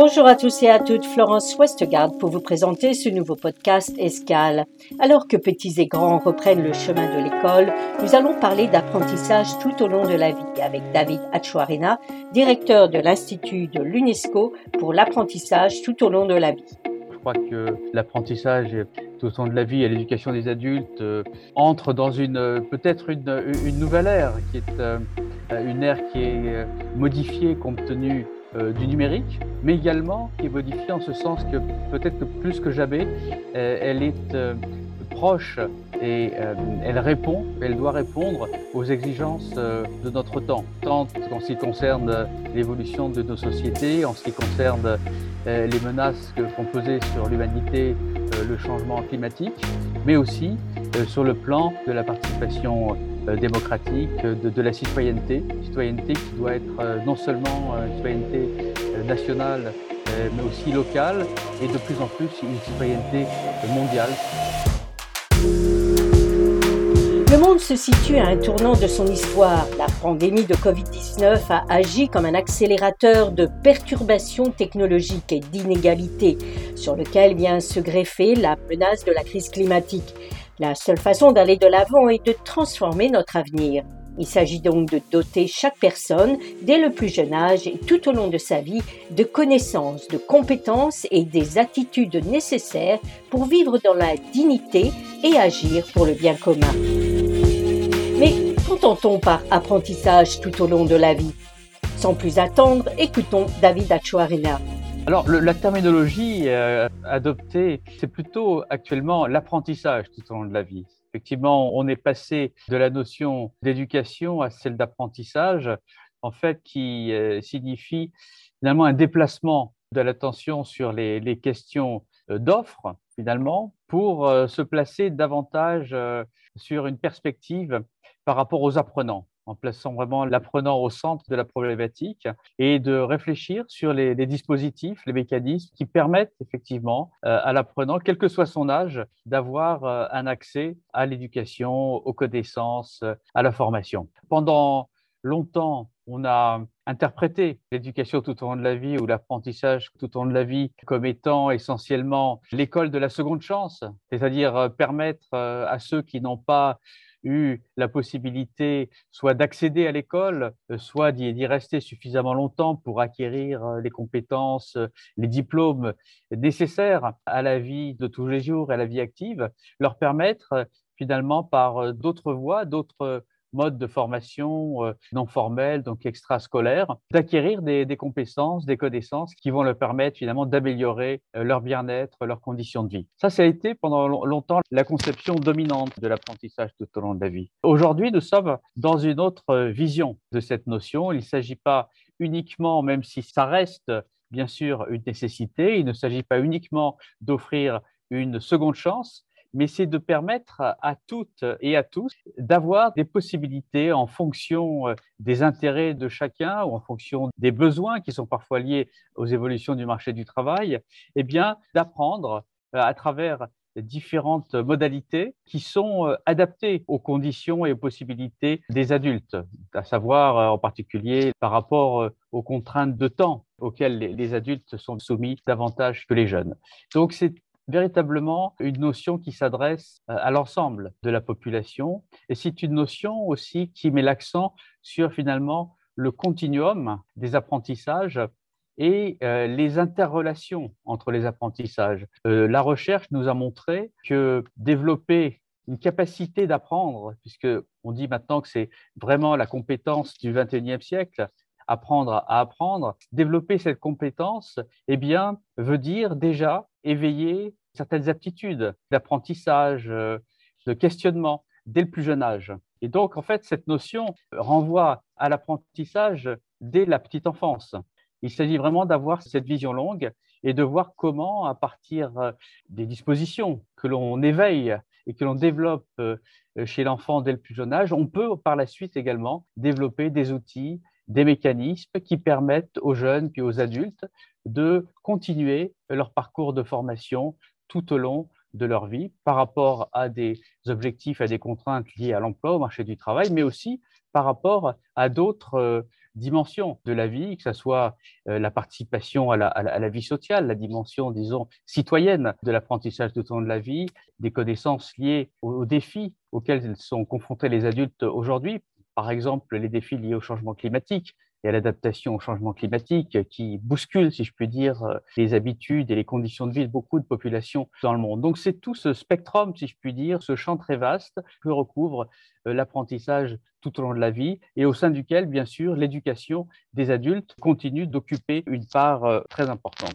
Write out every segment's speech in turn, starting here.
Bonjour à tous et à toutes, Florence Westgard pour vous présenter ce nouveau podcast Escale. Alors que petits et grands reprennent le chemin de l'école, nous allons parler d'apprentissage tout au long de la vie avec David Achuarena, directeur de l'Institut de l'UNESCO pour l'apprentissage tout au long de la vie. Je crois que l'apprentissage tout au long de la vie et l'éducation des adultes euh, entre dans une peut-être une, une, nouvelle ère qui est euh, une ère qui est euh, modifiée compte tenu euh, du numérique, mais également qui est modifiée en ce sens que peut-être que plus que jamais, euh, elle est euh, proche et elle répond, elle doit répondre aux exigences de notre temps, tant en ce qui concerne l'évolution de nos sociétés, en ce qui concerne les menaces que font peser sur l'humanité le changement climatique, mais aussi sur le plan de la participation démocratique, de, la citoyenneté, citoyenneté qui doit être euh, non seulement une citoyenneté euh, nationale, mais aussi locale, et de plus en plus une citoyenneté mondiale. Le monde se situe à un tournant de son histoire. La pandémie de Covid-19 a agi comme un accélérateur de perturbations technologiques et d'inégalités, sur lequel vient se greffer la menace de la crise climatique. La seule façon d'aller de l'avant est de transformer notre avenir. Il s'agit donc de doter chaque personne, dès le plus jeune âge et tout au long de sa vie, de connaissances, de compétences et des attitudes nécessaires pour vivre dans la dignité et agir pour le bien commun. Mais qu'entend-on par apprentissage tout au long de la vie? Sans plus attendre, écoutons David Achuarena. Alors, la terminologie euh, adoptée, c'est plutôt actuellement l'apprentissage tout au long de la vie. Effectivement, on est passé de la notion d'éducation à celle d'apprentissage, en fait, qui euh, signifie finalement un déplacement de l'attention sur les, questions euh, d'offres, finalement, pour se placer davantage sur une perspective par rapport aux apprenants en plaçant vraiment l'apprenant au centre de la problématique et de réfléchir sur les, dispositifs, les mécanismes qui permettent effectivement euh, à l'apprenant, quel que soit son âge, d'avoir euh, un accès à l'éducation, aux connaissances, à la formation. Pendant longtemps, on a interprété l'éducation tout au long de la vie ou l'apprentissage tout au long de la vie comme étant essentiellement l'école de la seconde chance, c'est-à-dire euh, permettre à ceux qui n'ont pas eu la possibilité soit d'accéder à l'école, euh, soit d'y rester suffisamment longtemps pour acquérir euh, les compétences, euh, les diplômes nécessaires à la vie de tous les jours, à la vie active, leur permettre finalement par d'autres voies, d'autres mode de formation euh, non formel, donc extrascolaire, d'acquérir des, compétences, des connaissances qui vont leur permettre finalement d'améliorer euh, leur bien-être, leurs conditions de vie. Ça, ça a été pendant longtemps la conception dominante de l'apprentissage tout au long de la vie. Aujourd'hui, nous sommes dans une autre vision de cette notion. Il ne s'agit pas uniquement, même si ça reste bien sûr une nécessité, il ne s'agit pas uniquement d'offrir une seconde chance, mais c'est de permettre à toutes et à tous d'avoir des possibilités en fonction euh, des intérêts de chacun ou en fonction des besoins qui sont parfois liés aux évolutions du marché du travail, eh bien, d'apprendre euh, à travers différentes modalités qui sont euh, adaptées aux conditions et aux possibilités des adultes, à savoir en particulier par rapport aux contraintes de temps auxquelles les adultes sont soumis davantage que les jeunes. Donc c'est véritablement une notion qui s'adresse euh, à l'ensemble de la population et c'est une notion aussi qui met l'accent sur finalement le continuum des apprentissages et euh, les interrelations entre les apprentissages. Euh, la recherche nous a montré que développer une capacité d'apprendre, puisque on dit maintenant que c'est vraiment la compétence du 21e siècle, apprendre à apprendre, développer cette compétence, eh bien, veut dire déjà éveiller certaines aptitudes d'apprentissage, euh, de questionnement dès le plus jeune âge. Et donc, en fait, cette notion renvoie à l'apprentissage dès la petite enfance. Il s'agit vraiment d'avoir cette vision longue et de voir comment, à partir euh, des dispositions que l'on éveille et que l'on développe euh, chez l'enfant dès le plus jeune âge, on peut par la suite également développer des outils, des mécanismes qui permettent aux jeunes puis aux adultes de continuer leur parcours de formation tout au long de leur vie par rapport à des objectifs, à des contraintes liées à l'emploi, au marché du travail, mais aussi par rapport à d'autres euh, dimensions de la vie, que ce soit la participation à la, vie sociale, la dimension, disons, citoyenne de l'apprentissage tout au long de la vie, des connaissances liées aux défis auxquels sont confrontés les adultes aujourd'hui, par exemple les défis liés au changement climatique, et à l'adaptation au changement climatique qui bouscule, si je puis dire, euh, les habitudes et les conditions de vie de beaucoup de populations dans le monde. Donc c'est tout ce spectrum, si je puis dire, ce champ très vaste que recouvre euh, l'apprentissage tout au long de la vie et au sein duquel, bien sûr, l'éducation des adultes continue d'occuper une part euh, très importante.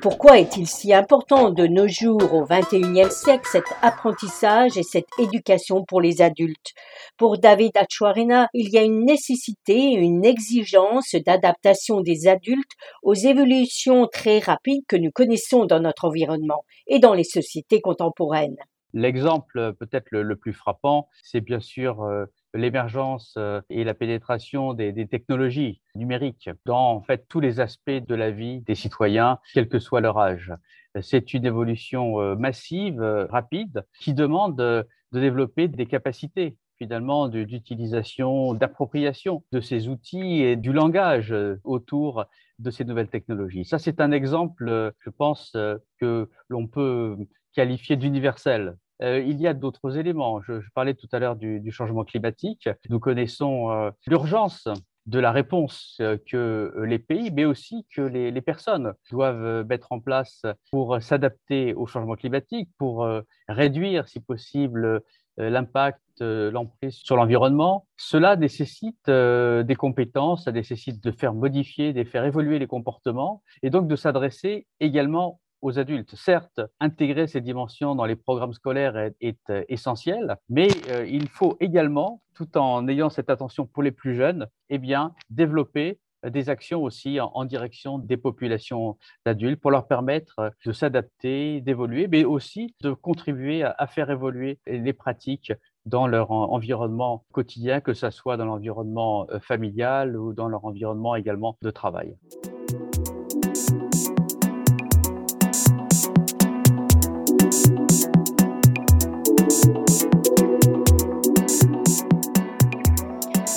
Pourquoi est-il si important de nos jours au XXIe siècle cet apprentissage et cette éducation pour les adultes? Pour David Achuarena, il y a une nécessité, une exigence d'adaptation des adultes aux évolutions très rapides que nous connaissons dans notre environnement et dans les sociétés contemporaines. L'exemple peut-être le, plus frappant, c'est bien sûr euh, l'émergence euh, et la pénétration des, technologies numériques dans en fait tous les aspects de la vie des citoyens, quel que soit leur âge. C'est une évolution euh, massive, euh, rapide, qui demande de développer des capacités finalement d'utilisation, d'appropriation de ces outils et du langage autour de ces nouvelles technologies. Ça, c'est un exemple, je pense, que l'on peut qualifier d'universel euh, il y a d'autres éléments. Je, parlais tout à l'heure du, changement climatique. Nous connaissons euh, l'urgence de la réponse euh, que les pays, mais aussi que les, personnes doivent mettre en place pour s'adapter au changement climatique, pour réduire, si possible, l'impact, l'emprise sur l'environnement. Cela nécessite des compétences, ça nécessite de faire modifier, de faire évoluer les comportements et donc de s'adresser également aux adultes. Certes, intégrer ces dimensions dans les programmes scolaires est, euh, essentiel, mais euh, il faut également, tout en ayant cette attention pour les plus jeunes, eh bien, développer euh, des actions aussi en, direction des populations d'adultes pour leur permettre de s'adapter, d'évoluer, mais aussi de contribuer à, faire évoluer les pratiques dans leur environnement quotidien, que ce soit dans l'environnement familial ou dans leur environnement également de travail.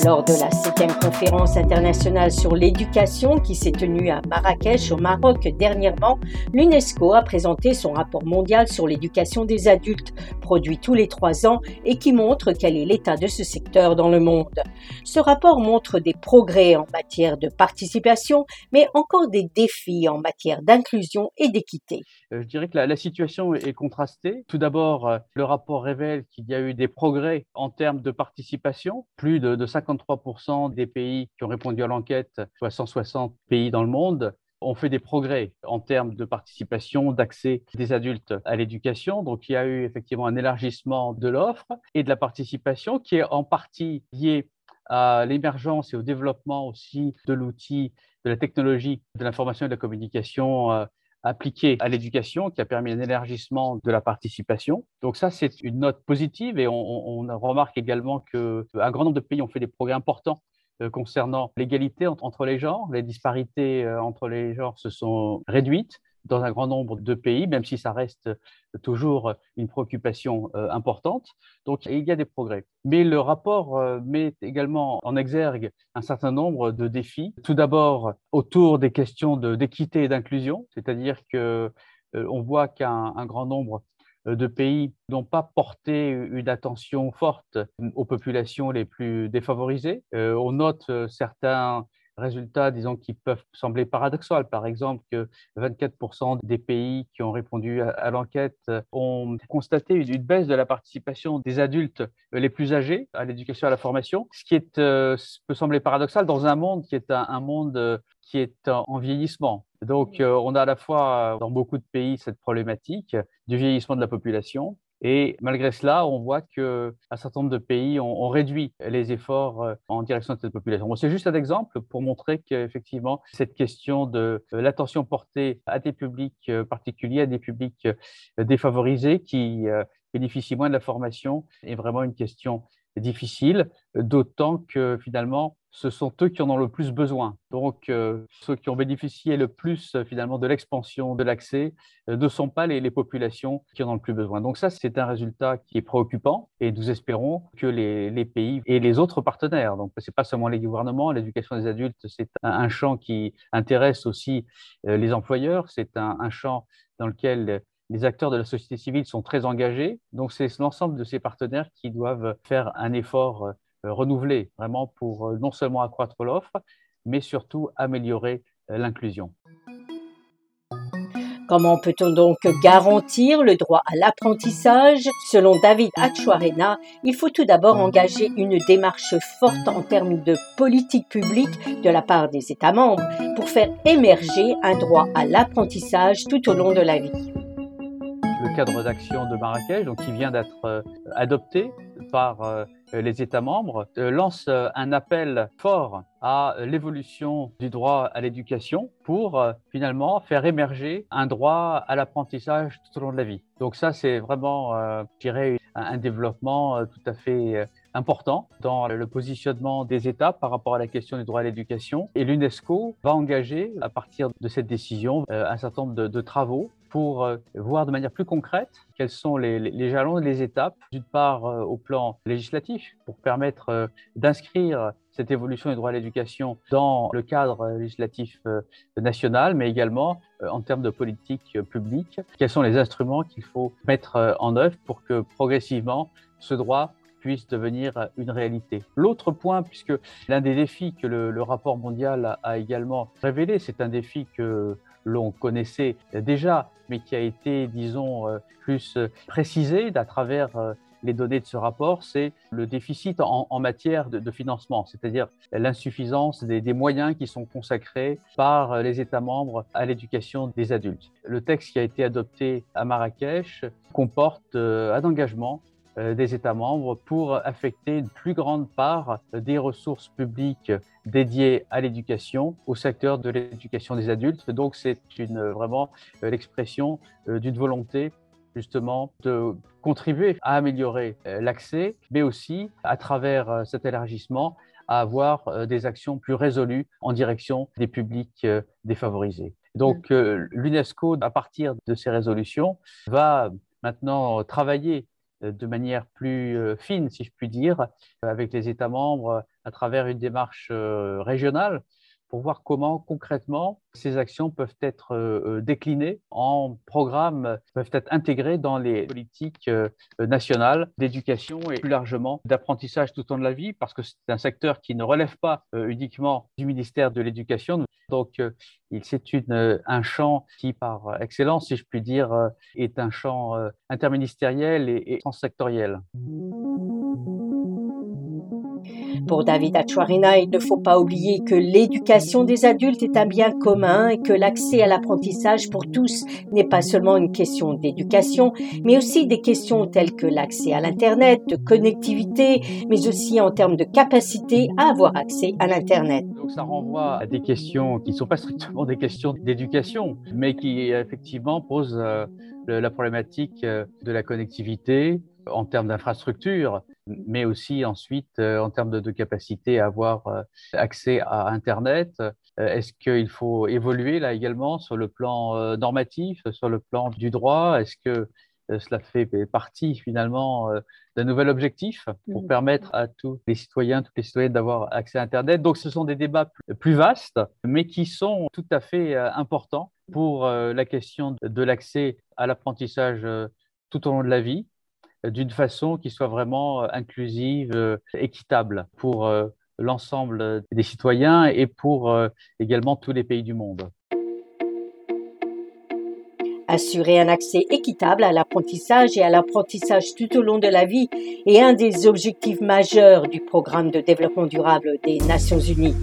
Lors de la septième conférence internationale sur l'éducation qui s'est tenue à Marrakech au Maroc dernièrement, l'UNESCO a présenté son rapport mondial sur l'éducation des adultes, produit tous les trois ans et qui montre quel est l'état de ce secteur dans le monde. Ce rapport montre des progrès en matière de participation, mais encore des défis en matière d'inclusion et d'équité. Euh, je dirais que la, situation est contrastée. Tout d'abord, euh, le rapport révèle qu'il y a eu des progrès en termes de participation, plus de, de 53% des pays qui ont répondu à l'enquête, soit 160 pays dans le monde, ont fait des progrès en termes de participation, d'accès des adultes à l'éducation. Donc, il y a eu effectivement un élargissement de l'offre et de la participation qui est en partie lié à l'émergence et au développement aussi de l'outil, de la technologie de l'information et de la communication euh, appliquée à l'éducation qui a permis un élargissement de la participation. Donc ça, c'est une note positive et on, remarque également qu'un grand nombre de pays ont fait des progrès importants euh, concernant l'égalité entre les genres. Les disparités euh, entre les genres se sont réduites dans un grand nombre de pays, même si ça reste toujours une préoccupation euh, importante. Donc, il y a des progrès. Mais le rapport euh, met également en exergue un certain nombre de défis. Tout d'abord, autour des questions d'équité et d'inclusion, c'est-à-dire que euh, on voit qu'un grand nombre de pays n'ont pas porté une attention forte aux populations les plus défavorisées. on note certains résultats, disons, qui peuvent sembler paradoxaux. Par exemple, que 24% des pays qui ont répondu à, l'enquête ont constaté une, baisse de la participation des adultes les plus âgés à l'éducation et à la formation, ce qui est, euh, peut sembler paradoxal dans un monde qui est un, monde euh, qui est en vieillissement. Donc, euh, on a à la fois dans beaucoup de pays cette problématique du vieillissement de la population, et malgré cela, on voit qu'un certain nombre de pays ont, réduit les efforts euh, en direction de cette population. c'est juste un exemple pour montrer qu'effectivement, cette question de euh, l'attention portée à des publics euh, particuliers, à des publics défavorisés qui bénéficient moins de la formation est vraiment une question difficile, d'autant que finalement, ce sont eux qui en ont le plus besoin. Donc, euh, ceux qui ont bénéficié le plus finalement de l'expansion de l'accès euh, ne sont pas les, populations qui en ont le plus besoin. Donc ça, c'est un résultat qui est préoccupant et nous espérons que les, pays et les autres partenaires, donc c'est pas seulement les gouvernements, l'éducation des adultes, c'est un, champ qui intéresse aussi euh, les employeurs, c'est un champ dans lequel les acteurs de la société civile sont très engagés. Donc, c'est l'ensemble de ces partenaires qui doivent faire un effort euh, renouvelé, vraiment pour euh, non seulement accroître l'offre, mais surtout améliorer euh, l'inclusion. Comment peut-on donc garantir le droit à l'apprentissage? Selon David Achuarena, il faut tout d'abord engager une démarche forte en termes de politique publique de la part des États membres pour faire émerger un droit à l'apprentissage tout au long de la vie. Le cadre d'action de Marrakech, donc, qui vient d'être adopté par euh, les États membres euh, lancent euh, un appel fort à l'évolution du droit à l'éducation pour finalement faire émerger un droit à l'apprentissage tout au long de la vie. Donc ça, c'est vraiment, je dirais, un développement tout à fait important dans le positionnement des États par rapport à la question du droit à l'éducation. Et l'UNESCO va engager, à partir de cette décision, un certain nombre de, de travaux pour euh, voir de manière plus concrète quels sont les, jalons et les étapes, d'une part euh, au plan législatif, pour permettre euh, d'inscrire cette évolution du droit à l'éducation dans le cadre législatif national, mais également en termes de politique publique, quels sont les instruments qu'il faut mettre en œuvre pour que progressivement ce droit puisse devenir une réalité. L'autre point, puisque l'un des défis que le, rapport mondial a également révélé, c'est un défi que l'on connaissait déjà, mais qui a été, disons, euh, plus euh, précisé à travers euh, les données de ce rapport, c'est le déficit en, matière de, financement, c'est-à-dire l'insuffisance des, moyens qui sont consacrés par les États membres à l'éducation des adultes. Le texte qui a été adopté à Marrakech comporte un engagement des États membres pour affecter une plus grande part des ressources publiques dédiées à l'éducation au secteur de l'éducation des adultes. Donc c'est une, vraiment euh, l'expression euh, d'une volonté justement de contribuer à améliorer l'accès, mais aussi à travers cet élargissement à avoir des actions plus résolues en direction des publics défavorisés. Donc l'UNESCO, à partir de ces résolutions, va maintenant travailler euh, de manière plus euh, fine, si je puis dire, avec les États membres à travers une démarche euh, régionale pour voir comment concrètement ces actions peuvent être euh, euh, déclinées en programmes, peuvent être intégrées dans les politiques euh, nationales d'éducation et plus largement d'apprentissage tout au long de la vie, parce que c'est un secteur qui ne relève pas uniquement du ministère de l'Éducation. Donc, c'est un champ qui, par excellence, si je puis dire, est un champ interministériel et, et transsectoriel. Pour David Achuarina, il ne faut pas oublier que l'éducation des adultes est un bien commun et que l'accès à l'apprentissage pour tous n'est pas seulement une question d'éducation, mais aussi des questions telles que l'accès à l'Internet, de connectivité, mais aussi en termes de capacité à avoir accès à l'Internet. Donc ça renvoie à des questions qui ne sont pas strictement des questions d'éducation, mais qui effectivement posent euh, la problématique euh, de la connectivité en termes d'infrastructure mais aussi ensuite euh, en termes de, capacité à avoir euh, accès à Internet. Euh, est-ce qu'il faut évoluer là également sur le plan normatif, sur le plan du droit? Est-ce que cela fait partie finalement d'un nouvel objectif pour mmh. permettre à tous les citoyens, toutes les citoyennes d'avoir accès à Internet? Donc ce sont des débats plus vastes, mais qui sont tout à fait importants pour la question de l'accès à l'apprentissage tout au long de la vie d'une façon qui soit vraiment euh, inclusive, euh, équitable pour euh, l'ensemble des citoyens et pour également tous les pays du monde. Assurer un accès équitable à l'apprentissage et à l'apprentissage tout au long de la vie est un des objectifs majeurs du programme de développement durable des Nations Unies.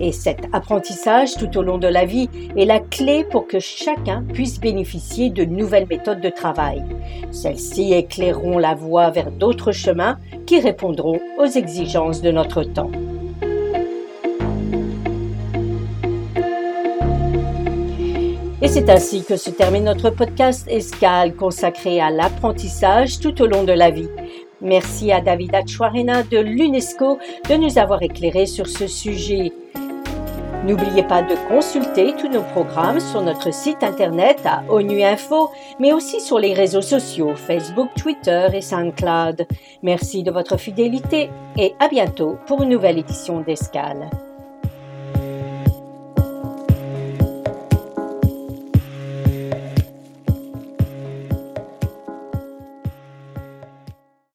Et cet apprentissage tout au long de la vie est la clé pour que chacun puisse bénéficier de nouvelles méthodes de travail. Celles-ci éclaireront la voie vers d'autres chemins qui répondront aux exigences de notre temps. Et c'est ainsi que se termine notre podcast Escale consacré à l'apprentissage tout au long de la vie. Merci à David Achouarena de l'UNESCO de nous avoir éclairé sur ce sujet. N'oubliez pas de consulter tous nos programmes sur notre site internet à ONU Info, mais aussi sur les réseaux sociaux Facebook, Twitter et SoundCloud. Merci de votre fidélité et à bientôt pour une nouvelle édition d'Escale.